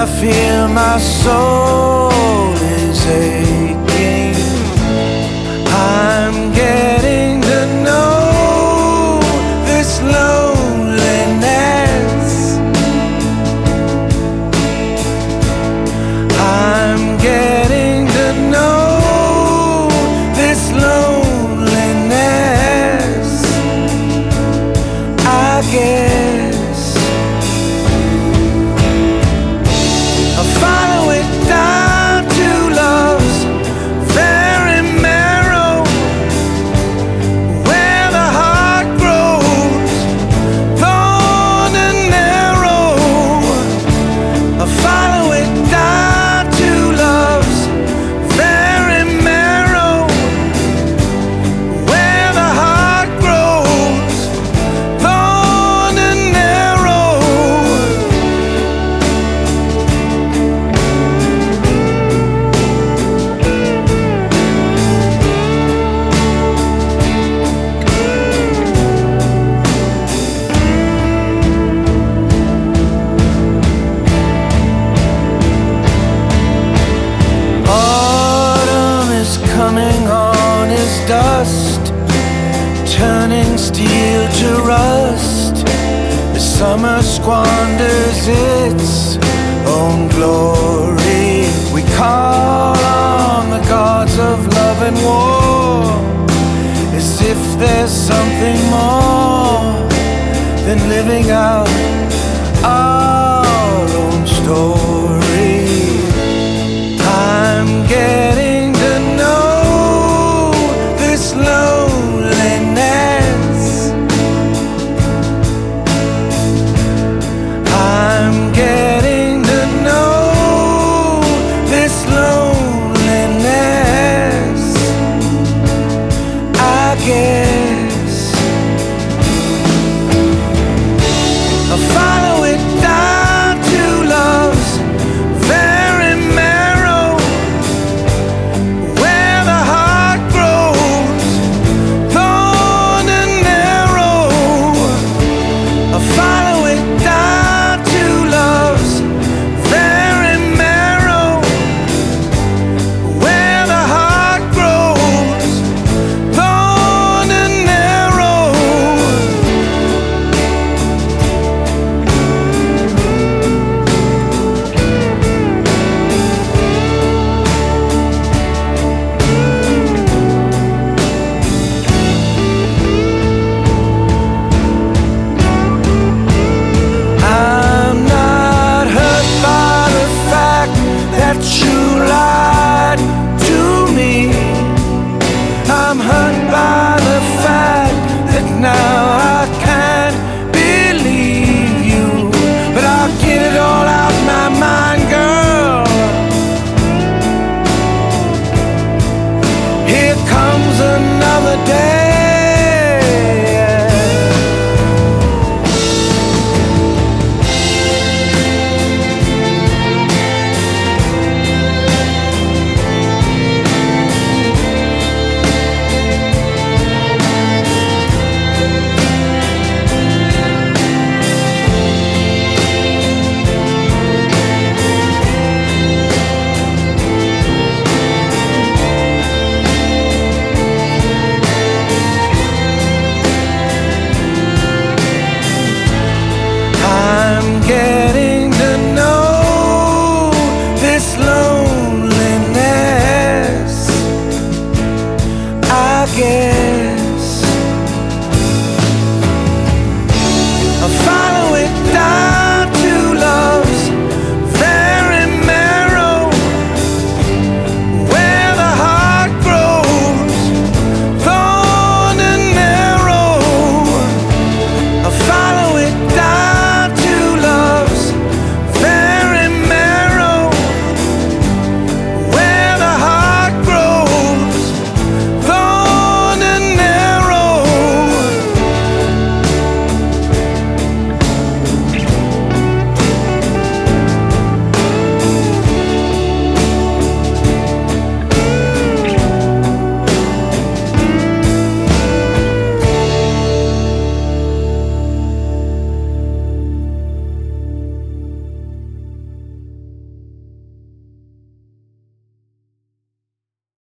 I feel my soul is aching. I'm getting to know this loneliness. I'm getting to know this loneliness. I get. coming on is dust, turning steel to rust. The summer squanders its own glory. We call on the gods of love and war, as if there's something more than living out our own story.